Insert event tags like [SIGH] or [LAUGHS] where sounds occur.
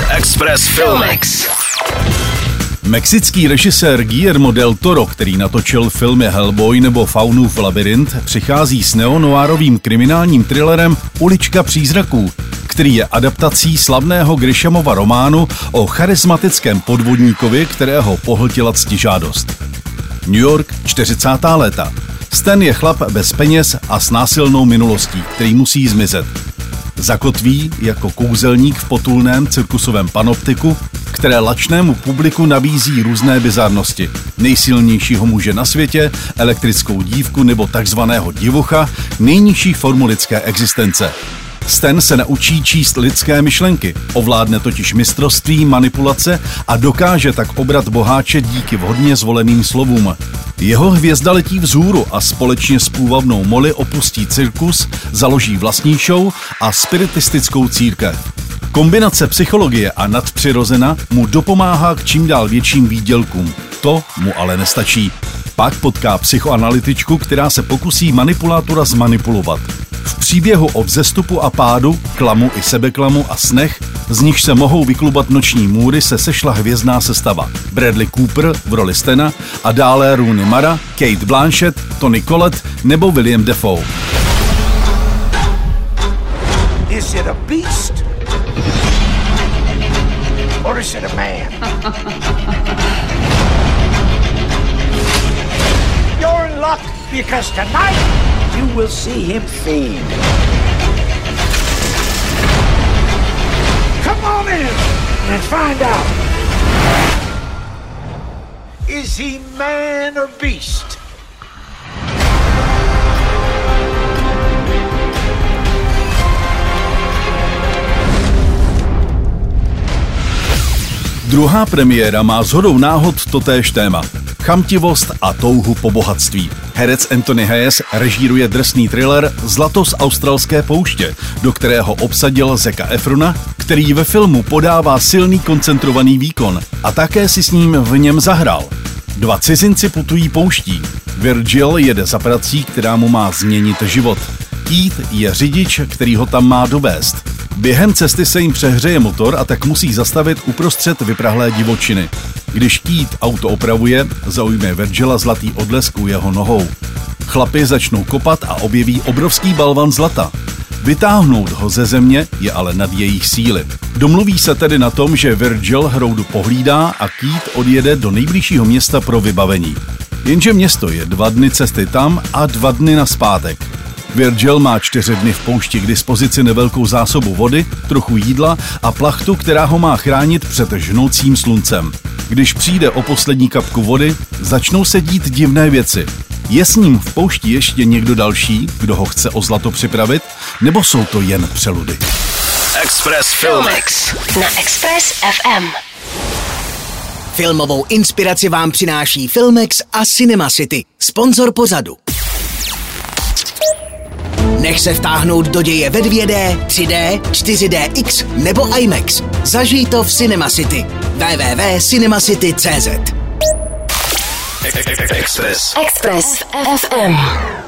Express Filmex. Mexický režisér Guillermo del Toro, který natočil filmy Hellboy nebo Faunův labirint, přichází s neonoárovým kriminálním thrillerem Ulička přízraků, který je adaptací slavného Grishamova románu o charismatickém podvodníkovi, kterého pohltila ctižádost. New York, 40. léta. Stan je chlap bez peněz a s násilnou minulostí, který musí zmizet. Zakotví jako kouzelník v potulném cirkusovém panoptiku, které lačnému publiku nabízí různé bizarnosti. Nejsilnějšího muže na světě, elektrickou dívku nebo takzvaného divocha, nejnižší formu lidské existence. Sten se naučí číst lidské myšlenky, ovládne totiž mistrovství manipulace a dokáže tak obrat boháče díky vhodně zvoleným slovům. Jeho hvězda letí vzhůru a společně s půvabnou Molly opustí cirkus, založí vlastní show a spiritistickou církev. Kombinace psychologie a nadpřirozena mu dopomáhá k čím dál větším výdělkům. To mu ale nestačí. Pak potká psychoanalytičku, která se pokusí manipulátora zmanipulovat. V příběhu o vzestupu a pádu, klamu i sebeklamu a snech, z nichž se mohou vyklubat noční můry, se sešla hvězdná sestava. Bradley Cooper v roli Stena a dále Rooney Mara, Kate Blanchett, Tony Collette nebo William Defoe. Is it a beast? Or is it a man? [LAUGHS] You're in luck because tonight you will see him feed. Come on in and find out. Is he man or beast? Druhá premiéra má zhodou náhod totéž téma. Chamtivost a touhu po bohatství. Herec Anthony Hayes režíruje drsný thriller Zlato z australské pouště, do kterého obsadil Zeka Efrona, který ve filmu podává silný koncentrovaný výkon a také si s ním v něm zahrál. Dva cizinci putují pouští. Virgil jede za prací, která mu má změnit život. Keith je řidič, který ho tam má dovést. Během cesty se jim přehřeje motor a tak musí zastavit uprostřed vyprahlé divočiny. Když Keith auto opravuje, zaujme Virgila zlatý odlesk u jeho nohou. Chlapi začnou kopat a objeví obrovský balvan zlata. Vytáhnout ho ze země je ale nad jejich síly. Domluví se tedy na tom, že Virgil hroudu pohlídá a Keith odjede do nejbližšího města pro vybavení. Jenže město je dva dny cesty tam a dva dny na zpátek. Virgil má čtyři dny v poušti k dispozici nevelkou zásobu vody, trochu jídla a plachtu, která ho má chránit před žnoucím sluncem. Když přijde o poslední kapku vody, začnou se dít divné věci. Je s ním v poušti ještě někdo další, kdo ho chce o zlato připravit, nebo jsou to jen přeludy? Express Filmex. Na Express FM. Filmovou inspiraci vám přináší Filmex a Cinema City, sponzor pozadu. Nech se vtáhnout do děje ve 2D, 3D, 4DX nebo IMAX. Zažij to v Cinema City. www.cinemacity.cz Express. Express FM.